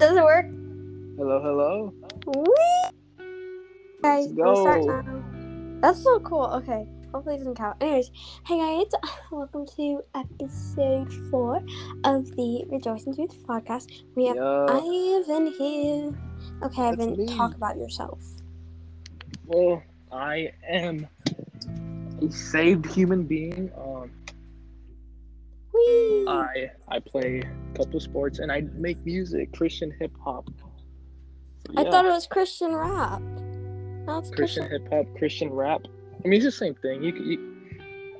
Does it work? Hello, hello. Whee! Okay, Let's we'll start go. now. That's so cool. Okay, hopefully it doesn't count. Anyways, hey guys, welcome to episode four of the Rejoicing Truth podcast. We have Yeah. Ivan here. Okay, That's Ivan, me. talk about yourself. Well, I am a saved human being. Um, Whee! I I play a couple sports and I make music, Christian hip hop. I thought it was Christian rap. It's Christian Christian. hip hop, Christian rap. I mean, it's the same thing. You, you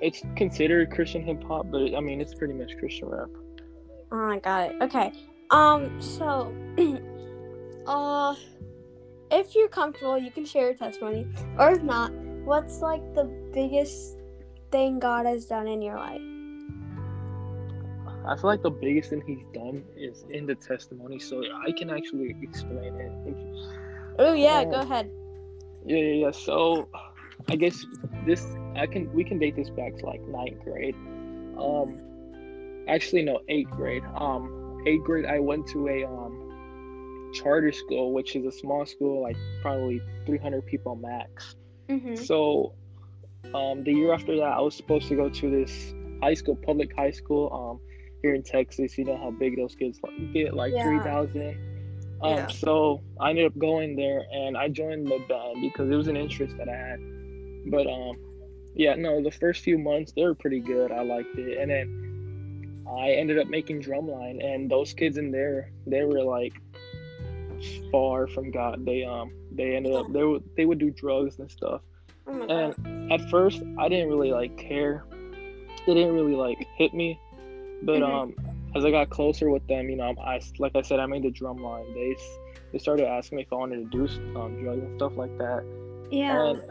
it's considered Christian hip hop, but I mean, it's pretty much Christian rap. Oh, I got it. Okay. Um. So, uh, if you're comfortable, you can share your testimony, or if not, what's like the biggest thing God has done in your life? I feel like the biggest thing he's done is in the testimony, so I can actually explain it. Oh yeah, Oh. go ahead. Yeah, yeah, yeah. So, I guess this I can we can date this back to like ninth grade. Um, actually no, eighth grade. Um, eighth grade I went to a um charter school, which is a small school, like probably 300 people max. Mm-hmm. So, um, the year after that, I was supposed to go to this high school, public high school, um, here in Texas. You know how big those kids get, like Yeah. 3,000. Um, Yeah. so I ended up going there and I joined the band because it was an interest that I had. But um, yeah, no, the first few months they were pretty good. I liked it, and then I ended up making drumline, and those kids in there, they were like far from God. They um, they ended up they would they would do drugs and stuff. Oh. And at first, I didn't really like care. It didn't really like hit me, but Mhm. um, as I got closer with them, you know, I like I said, I made the drum line. They they started asking me if I wanted to do um, drugs and stuff like that. Yeah. And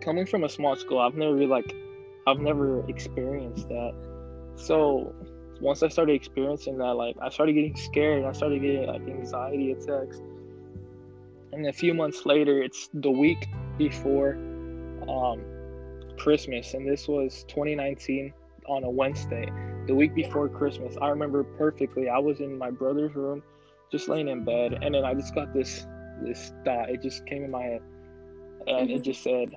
coming from a small school, I've never really like, I've never experienced that. So once I started experiencing that, like I started getting scared. I started getting like anxiety attacks. And a few months later, it's the week before um, Christmas, and this was 2019 on a Wednesday. The week before Christmas, I remember perfectly. I was in my brother's room, just laying in bed, and then I just got this this thought. It just came in my head, and it Mhm. just said,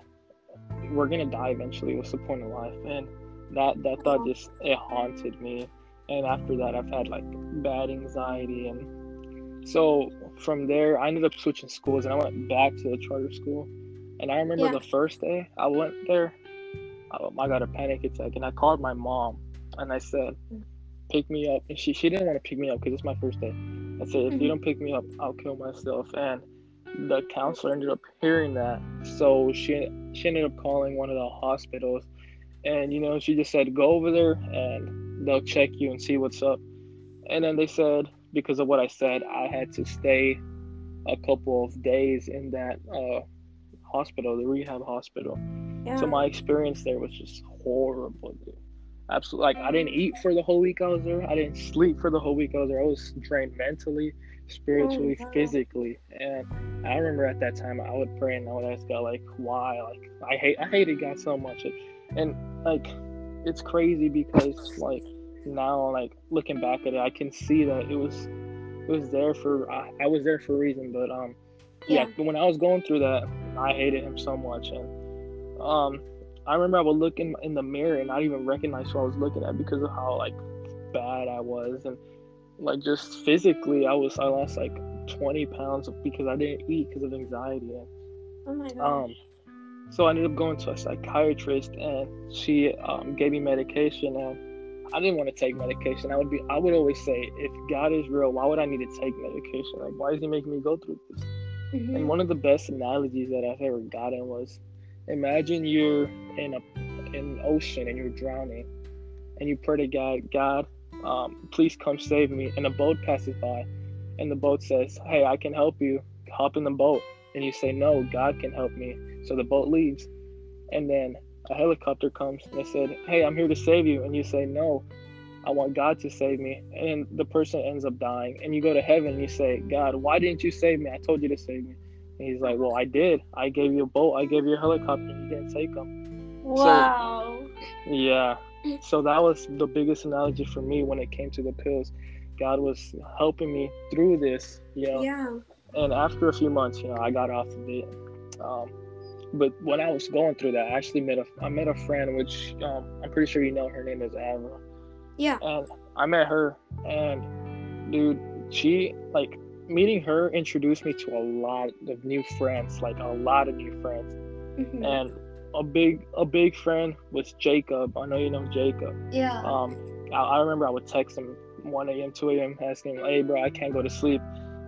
"We're gonna die eventually. What's the point of life?" And that that thought just it haunted me. And after that, I've had like bad anxiety, and so from there, I ended up switching schools, and I went back to the charter school. And I remember Yeah. the first day I went there, I, I got a panic attack, and I called my mom, and I said, "Pick me up." And she she didn't want to pick me up because it's my first day. I said, "If you don't pick me up, I'll kill myself." And the counselor ended up hearing that, so she she ended up calling one of the hospitals, and you know she just said, "Go over there and they'll check you and see what's up." And then they said because of what I said, I had to stay a couple of days in that uh, hospital, the rehab hospital. yeah. So my experience there was just horrible, dude. Absolutely, like I didn't eat for the whole week I was there. I didn't sleep for the whole week I was there. I was drained mentally, spiritually, God. physically, and I remember at that time I would pray and I would ask God like, why? Like I hate, I hated God so much, and like it's crazy because like now like looking back at it, I can see that it was it was there for I, I was there for a reason, but um yeah, Yeah. when I was going through that, I hated him so much, and um, I remember I would look in in the mirror and not even recognize who I was looking at because of how like bad I was, and like just physically, I was I lost like twenty pounds because I didn't eat because of anxiety, and oh my god. um, so I ended up going to a psychiatrist, and she um, gave me medication, and I didn't want to take medication. I would be I would always say, if God is real, why would I need to take medication? Like, why is He making me go through this? Mhm. And one of the best analogies that I've ever gotten was imagine you're in a in an ocean and you're drowning and you pray to God, God, um, please come save me. And a boat passes by and the boat says, Hey, I can help you. Hop in the boat. And you say, No, God can help me. So the boat leaves. And then a helicopter comes and they said, Hey, I'm here to save you. And you say, No, I want God to save me. And the person ends up dying. And you go to heaven and you say, God, why didn't you save me? I told you to save me. And he's like, Well, I did. I gave you a boat. I gave you a helicopter. You didn't take them. wow. Yeah. So that was the biggest analogy for me when it came to the pills. God was helping me through this, you know. Yeah. And after a few months, you know, I got off of it. Um, but when I was going through that, I actually met a I met a friend, which um, I'm pretty sure you know. Her name is Avra. Yeah. And I met her, and dude, she like meeting her introduced me to a lot of new friends, like a lot of new friends. Mhm. And a big a big friend was Jacob. I know you know Jacob. Yeah. Um, I, I remember I would text him 1 a.m., 2 a.m., asking him, "Hey, bro, I can't go to sleep."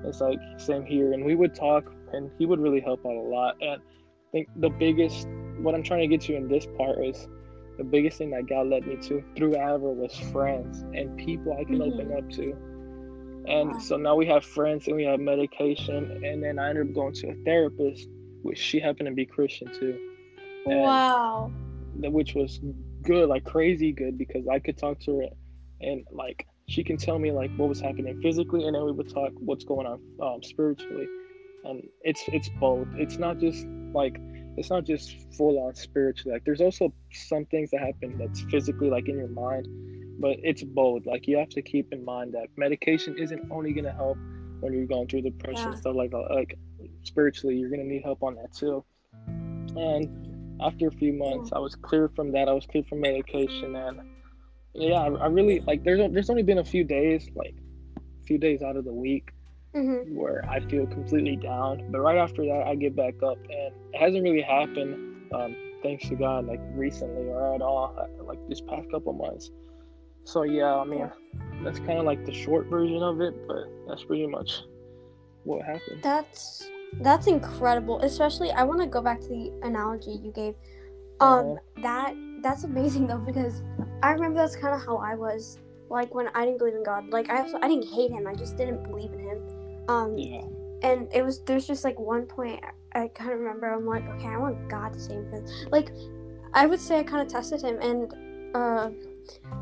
It's like same here, and we would talk, and he would really help out a lot. And I think the biggest, what I'm trying to get to in this part is, the biggest thing that God led me to through Aver was friends and people I can Mhm. open up to. And so now we have friends and we have medication, and then I ended up going to a therapist, which she happened to be Christian too and- wow. which was good, like crazy good, because I could talk to her and like she can tell me like what was happening physically, and then we would talk what's going on um, spiritually, and it's it's both. It's not just like it's not just full on spiritually. Like there's also some things that happen that's physically like in your mind, but it's both. Like you have to keep in mind that medication isn't only gonna help when you're going through depression Yeah. and stuff like that. Like spiritually, you're gonna need help on that too. And after a few months, I was cleared from that. I was cleared from medication, and yeah, I, I really like. There's there's only been a few days, like a few days out of the week, Mhm. where I feel completely down. But right after that, I get back up, and it hasn't really happened, um, thanks to God, like recently or at all, uh, like this past couple months. So yeah, I mean, that's kind of like the short version of it, but that's pretty much what happened. That's that's incredible. Especially, I want to go back to the analogy you gave. Um, that that's amazing though because I remember that's kind of how I was. Like when I didn't believe in God. Like I also I didn't hate him. I just didn't believe in him. Um, Yeah, and it was there's just like one point I kind of remember I'm like okay I want God to save him like I would say I kind of tested him and uh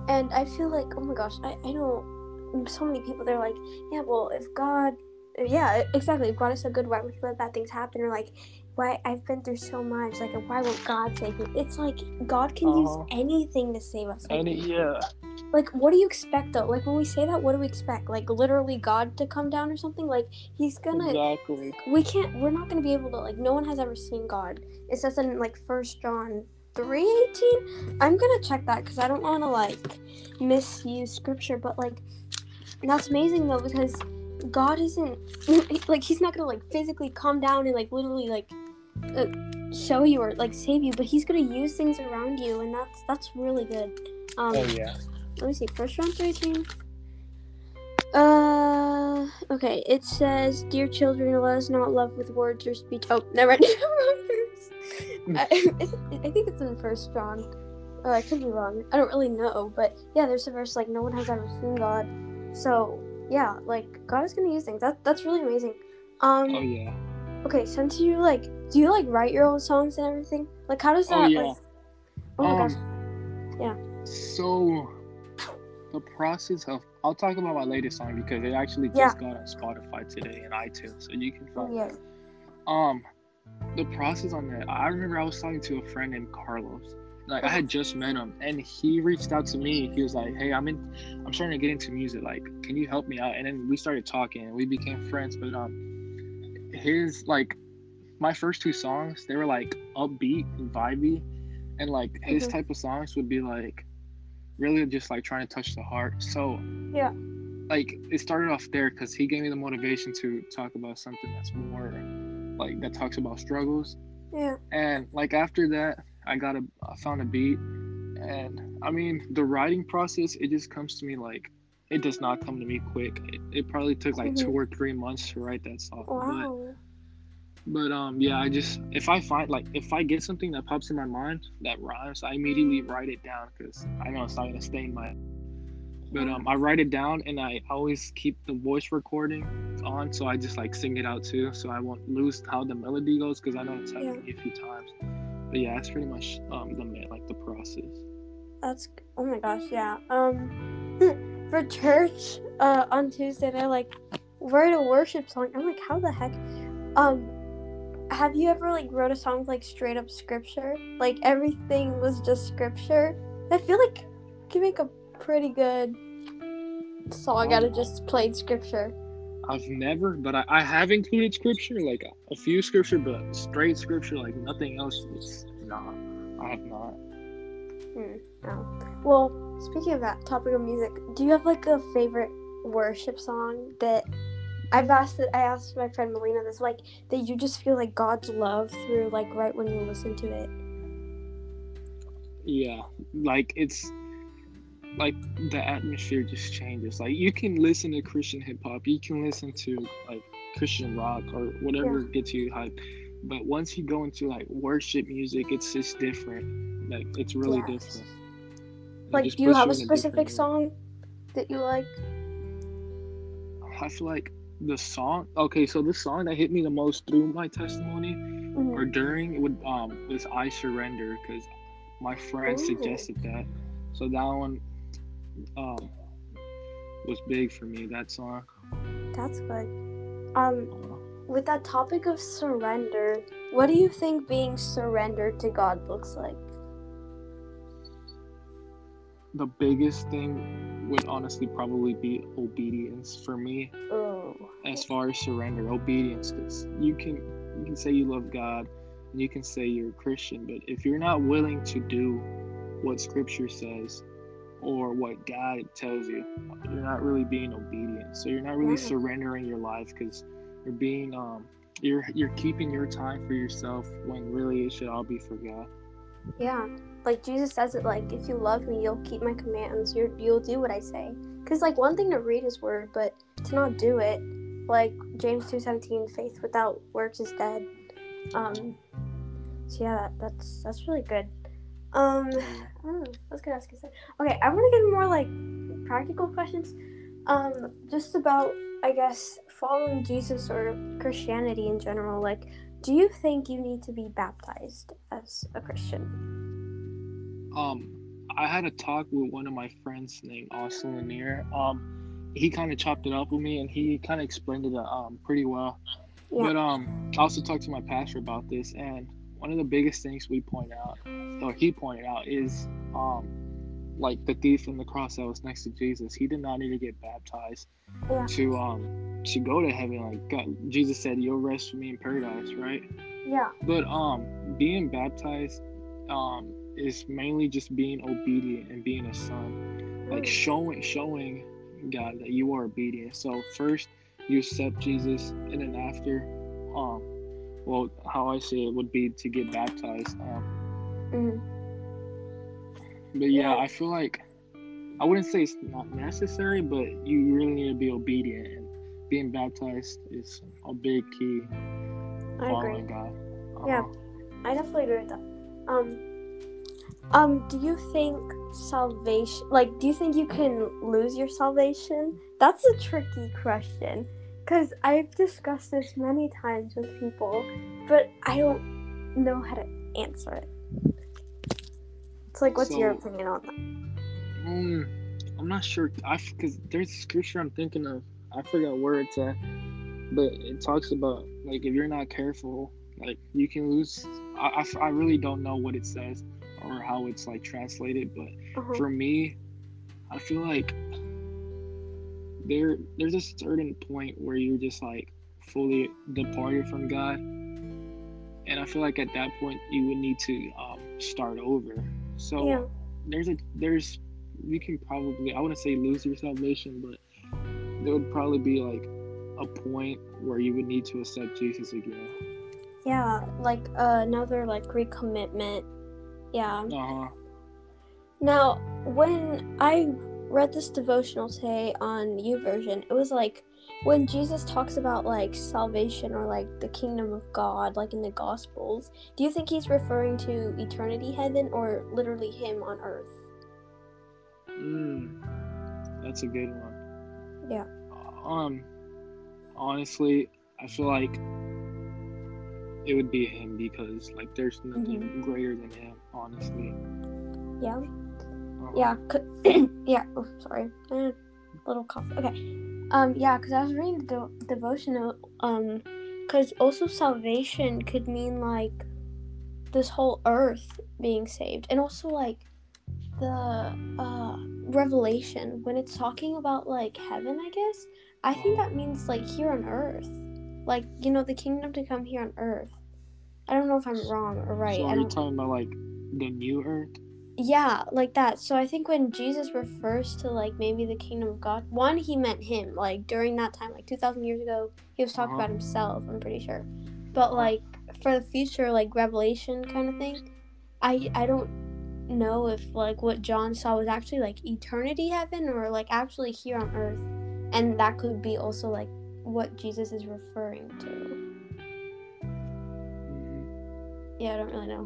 and I feel like oh my gosh I, I know so many people they're like yeah well if God yeah exactly if God is so good why would he let bad things happen? Or like why I've been through so much like why won't God save me? It's like God can Uh-huh. use anything to save us. Like, and yeah, like what do you expect though? Like when we say that what do we expect? Like literally God to come down or something? Like he's gonna exactly. we can't we're not gonna be able to like no one has ever seen god. It says in like first john 318 i'm gonna check that because i don't want to like misuse scripture but like that's amazing though because god isn't like he's not gonna like physically come down and like literally like uh, show you or like save you but he's gonna use things around you and that's that's really good um Oh yeah. let me see. First John 13. Uh, okay. It says, "Dear children, let us not love with words or speech." Oh, never mind. I, I think it's in First John. Oh, I could be wrong. I don't really know, but yeah, there's a verse like, "No one has ever seen God." So yeah, like God is gonna use things. That that's really amazing. Um. Oh yeah. Okay, since you like, do you like write your own songs and everything? Like, how does that? Oh, that? yeah. Like, oh my gosh. Yeah. So the process of I'll talk about my latest song because it actually just Yeah. got on Spotify today and iTunes, so you can find Yeah. it. Um, the process on that, I remember I was talking to a friend named Carlos. Like I had just met him, and he reached out to me. He was like, "Hey, I'm in, I'm starting to get into music. Like, can you help me out?" And then we started talking, and we became friends. But um, his like, my first two songs, they were like upbeat and vibey, and like his Mhm. type of songs would be like, really just like trying to touch the heart. So Yeah. like it started off there because he gave me the motivation to talk about something that's more like that talks about struggles Yeah. and like after that i got a i found a beat and i mean the writing process it just comes to me like it does not come to me quick it, it probably took like Mhm. two or three months to write that song Wow. but um yeah i just if i find like if i get something that pops in my mind that rhymes i immediately write it down because i know it's not going to stay in my but um, I write it down and I always keep the voice recording on, so I just like sing it out too, so I won't lose how the melody goes because I know it's happened me a few times. But yeah, that's pretty much um the like the process. That's oh my gosh, yeah. Um, for church, uh, on Tuesday they're like, write a worship song. I'm like, how the heck? Um, have you ever like wrote a song with, like straight up scripture? Like everything was just scripture. I feel like you can make a pretty good song out of just plain scripture? I've never, but I, I have included scripture, like a, a few scripture, but straight scripture, like nothing else. Is, nah, I have not. Hmm. No. Well, speaking of that topic of music, do you have like a favorite worship song that I've asked I asked my friend Melina this like that you just feel like God's love through like right when you listen to it. Yeah, like it's like the atmosphere just changes. Like you can listen to Christian hip hop, you can listen to like Christian rock or whatever Yeah. gets you hype. But once you go into like worship music, it's just different. Like it's really different. It Like do you have a specific song that you like? I feel like the song. Okay, so the song that hit me the most through my testimony Mhm. or during would um was I surrender because my friend Ooh. suggested that. So that one um was big for me. That song. That's good. Um with that topic of surrender, what do you think being surrendered to God looks like? The biggest thing would honestly probably be obedience for me Oh. as far as surrender. Obedience because you can you can say you love god and you can say you're a christian but if you're not willing to do what scripture says or what god tells you you're not really being obedient. So you're not really surrendering your life because you're being um you're you're keeping your time for yourself when really it should all be for god. Yeah, like Jesus says it like, if you love me, you'll keep my commands. You're, you'll do what I say. Cause like one thing to read His word, but to not do it, like James two seventeen, faith without works is dead. Um, so yeah, that, that's that's really good. Um, I was gonna ask you something. Okay, I want to get more like practical questions. Um, just about I guess following Jesus or Christianity in general. Like, do you think you need to be baptized as a Christian? Um I had a talk with one of my friends named Austin Lanier. Um he kind of chopped it up with me and he kind of explained it um pretty well. Yeah. But um I also talked to my pastor about this and one of the biggest things we point out or he pointed out is um like the thief on the cross that was next to Jesus. He did not need to get baptized Yeah. to um to go to heaven. Like God, Jesus said, "You'll rest with me in paradise," right? Yeah. But um, being baptized um is mainly just being obedient and being a son, like showing showing God that you are obedient. So first you accept Jesus, and then after, um, well, how I say it would be to get baptized. Um, Mhm. but yeah. I feel like I wouldn't say it's not necessary, but you really need to be obedient, and being baptized is a big key. I agree. Following God. Yeah. Uh-huh. I definitely agree with that. Um, um, do you think salvation, like, do you think you can lose your salvation? That's a tricky question, because I've discussed this many times with people, but I don't know how to answer it. It's like, what's your opinion on that? Um, I'm not sure. I because there's a scripture I'm thinking of. I forgot where it's at, but it talks about like if you're not careful, like you can lose. I I really don't know what it says or how it's like translated, but Uh-huh. for me, I feel like there there's a certain point where you're just like fully departed from God, and I feel like at that point you would need to um, start over. So Yeah. there's a there's you can probably I wouldn't say lose your salvation, but there would probably be like a point where you would need to accept Jesus again. Yeah, like uh, another like recommitment. Yeah. Uh huh. Now, when I read this devotional today on YouVersion, it was like when Jesus talks about like salvation or like the kingdom of God, like in the Gospels. Do you think he's referring to eternity heaven or literally him on earth? Mm, that's a good one. Yeah. Um, honestly, I feel like it would be him because like there's nothing Mm-hmm. greater than him. Honestly. Yeah. Uh-huh. Yeah. yeah. Oh, sorry. Eh, little cough. Okay. Um. Yeah. Because I was reading the de- devotional. Um. Because also salvation could mean like this whole earth being saved, and also like the uh revelation when it's talking about like heaven i guess i think that means like here on earth like you know the kingdom to come here on earth i don't know if i'm wrong or right So are you talking about like the new earth? yeah like that so i think when jesus refers to like maybe the kingdom of god one he meant him like during that time like 2000 years ago he was talking Uh-huh. about himself i'm pretty sure but like for the future like revelation kind of thing i i don't know if like what john saw was actually like eternity heaven or like actually here on earth and that could be also like what jesus is referring to. Yeah i don't really know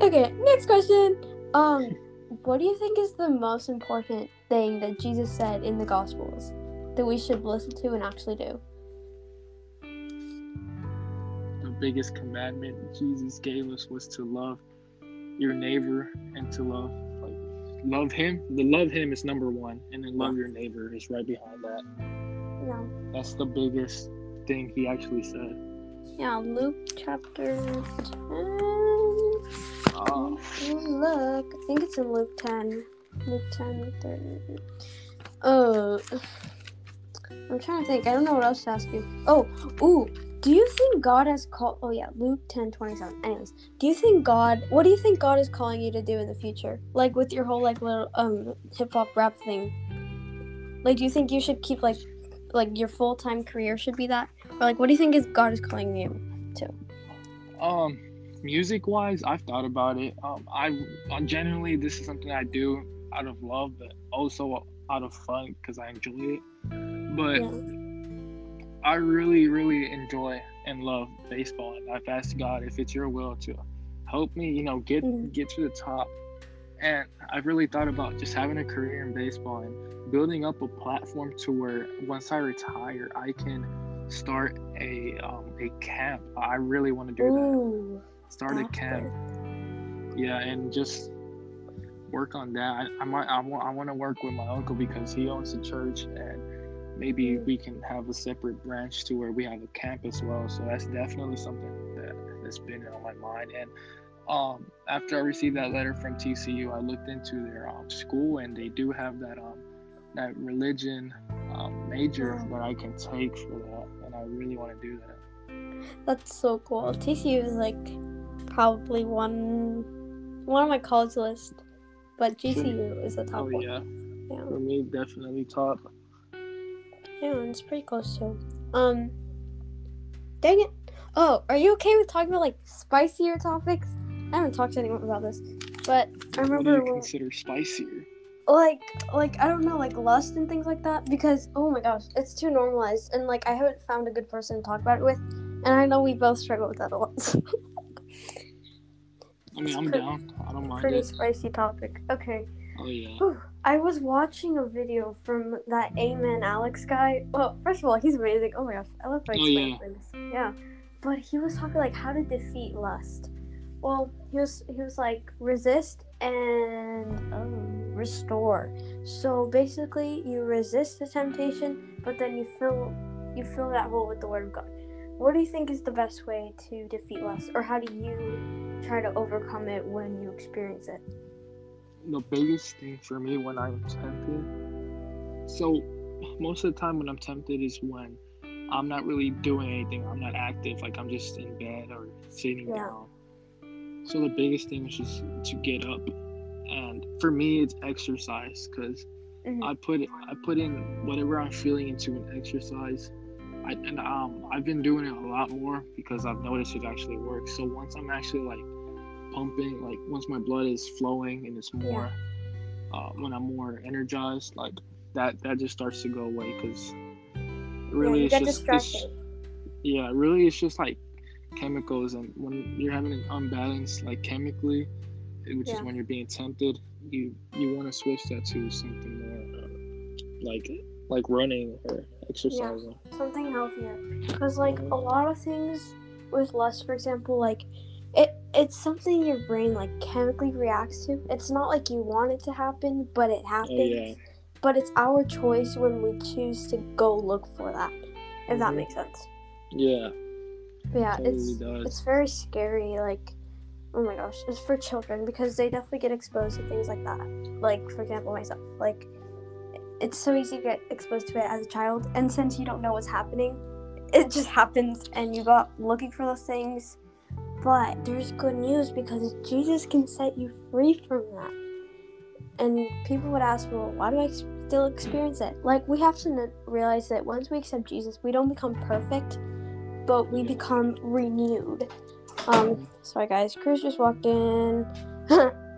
okay next question um what do you think is the most important thing that jesus said in the gospels that we should listen to and actually do The biggest commandment Jesus gave us was to love your neighbor and to love like love him. The love him is number one, and then love your neighbor is right behind that. yeah That's the biggest thing he actually said. Yeah luke chapter 10 Uh, look i think it's in luke 10 luke 10 30. oh i'm trying to think. I don't know what else to ask you. Oh ooh do you think god has called oh yeah luke 10 27 anyways do you think god what do you think god is calling you to do in the future? Like with your whole like little um hip-hop rap thing? Like do you think you should keep like like your full-time career should be that or like what do you think is god is calling you to um, music wise, I've thought about it. Um, I uh, generally this is something I do out of love, but also out of fun because I enjoy it. But yeah. I really, really enjoy and love baseball, and I've asked God if it's Your will to help me, you know, get Mhm. get to the top. And I've really thought about just having a career in baseball and building up a platform to where once I retire, I can start a um, a camp. I really want to do that. Ooh, Start a camp, yeah, and just work on that. I, I might I want I want to work with my uncle because he owns a church and maybe we can have a separate branch to where we have a camp as well. So that's definitely something that that's been on my mind. And um, after I received that letter from TCU, I looked into their um, school and they do have that um that religion um, major that I can take for that, really want to do that. That's so cool. TCU is like probably one one of my college list, but GCU is the top Oh one. yeah, Yeah, for me definitely top. yeah, it's pretty close too. Um, dang it. Oh, are you okay with talking about like spicier topics? I haven't talked to anyone about this, but I remember. What do you when, consider spicier? Like like I don't know like lust and things like that because oh my gosh, it's too normalized and like I haven't found a good person to talk about it with, and I know we both struggle with that a lot. I mean, It's I'm pretty- down. I don't mind pretty it. spicy topic. Okay. Oh yeah. Whew. I was watching a video from that Amen Alex guy. Well, first of all, he's amazing. Oh my gosh, I love how he Oh, yeah. things. Yeah, but he was talking like how to defeat lust. Well, he was he was like resist and um, restore. So basically, you resist the temptation, but then you fill you fill that hole with the Word of God. What do you think is the best way to defeat lust, or how do you try to overcome it when you experience it? the biggest thing for me when I'm tempted. So most of the time when I'm tempted is when I'm not really doing anything. I'm not active. Like I'm just in bed or sitting Yeah. down. So the biggest thing is just to get up, and for me it's exercise because Mhm. I put I put in whatever I'm feeling into an exercise. I, and um, I've been doing it a lot more because I've noticed it actually works. So once I'm actually like pumping, like once my blood is flowing and it's more, uh, when I'm more energized, like that, that just starts to go away because really yeah, it's just, it's, yeah, really it's just like chemicals. And when you're having an unbalance, like chemically, which Yeah. is when you're being tempted, you you want to switch that to something more uh, like like running or exercising. something healthier because like a lot of things with lust for example like it it's something your brain like chemically reacts to it's not like you want it to happen but it happens Oh yeah, but it's our choice when we choose to go look for that if that Mhm. makes sense yeah, yeah totally it's does. it's very scary like oh my gosh, it's for children because they definitely get exposed to things like that. Like for example, myself, like it's so easy to get exposed to it as a child, and since you don't know what's happening, it just happens, and you go out looking for those things. But there's good news because Jesus can set you free from that. And people would ask, well, why do I still experience it? Like, we have to realize that once we accept Jesus, we don't become perfect, but we become renewed. Um, sorry guys, Chris just walked in.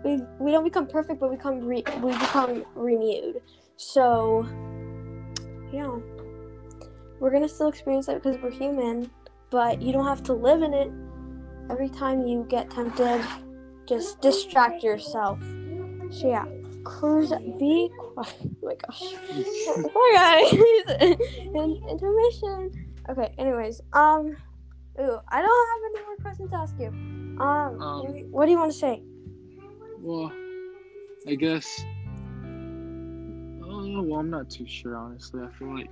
we we don't become perfect, but we become re- we become renewed. So, yeah, we're gonna still experience it because we're human, but you don't have to live in it. Every time you get tempted, just distract yourself. So yeah, cruise. Be quiet. Oh my gosh. Sorry guys. intermission. Okay. Anyways, um. Ooh, I don't have any more questions to ask you. Um, um what do you want to say? Well, I guess. Oh, well, I'm not too sure, honestly. I feel like,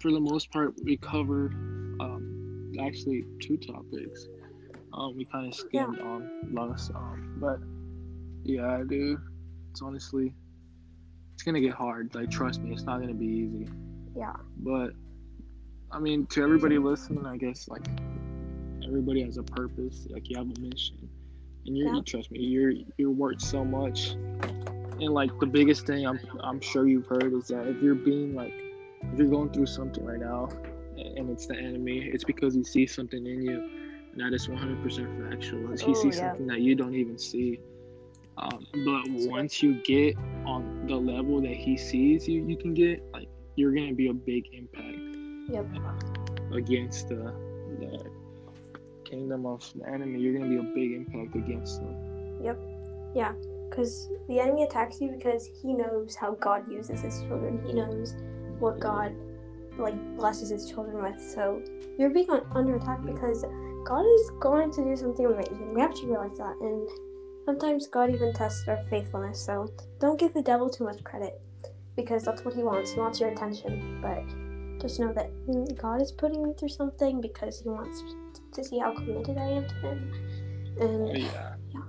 for the most part, we covered um, actually two topics. Um, we kind of skimmed yeah. on last, um, but yeah, I do. it's honestly, it's gonna get hard. Like, trust me, it's not gonna be easy. Yeah. But I mean, to everybody listening, I guess like everybody has a purpose. Like you have a mission, and you're yeah. trust me, you're you're worth so much. And like the biggest thing I'm I'm sure you've heard is that if you're being like if you're going through something right now, and it's the enemy, it's because he sees something in you, and that is 100% factual. He Ooh, sees yeah. something that you don't even see. Um, but once you get on the level that he sees you, you can get like you're gonna be a big impact. Yep. Against the, the kingdom of the enemy, you're gonna be a big impact against them. Yep. Yeah. Because the enemy attacks you because he knows how God uses his children. He knows what God like blesses his children with. So you're being on, under attack because God is going to do something amazing. We have to realize that. And sometimes God even tests our faithfulness. So don't give the devil too much credit because that's what he wants. He wants your attention. But just know that God is putting me through something because he wants to see how committed I am to him. And oh, yeah. yeah.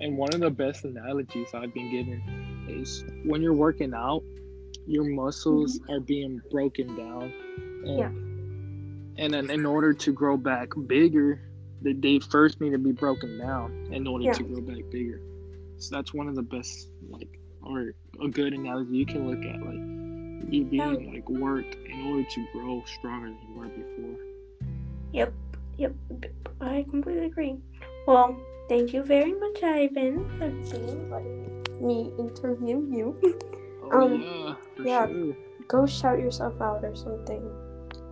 And one of the best analogies I've been given is when you're working out, your muscles mm-hmm. are being broken down. And, yeah. And then in order to grow back bigger, they first need to be broken down in order yeah. to grow back bigger. So that's one of the best, like, or a good analogy you can look at, like, you being yeah. like worked in order to grow stronger than you were before. Yep. Yep, I completely agree. Well, thank you very much, Ivan, for letting me interview you. Oh, um, yeah, yeah. Sure. Go shout yourself out or something.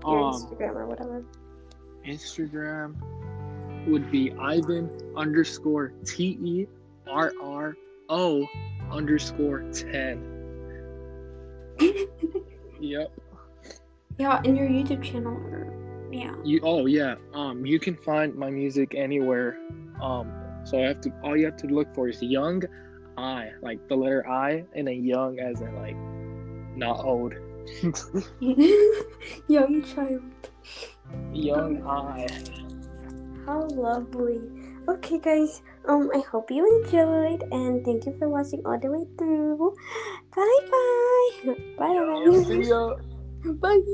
Your um, Instagram or whatever. Instagram would be Ivan underscore T E R R O underscore ten. yep. Yeah, and your YouTube channel. Yeah. You oh yeah. Um you can find my music anywhere. Um so I have to all you have to look for is young I, like the letter I and a young as in like not old. young child. Young I. How lovely. Okay guys, um I hope you enjoyed and thank you for watching all the way through. Bye bye. Bye. Yo, see ya. Bye.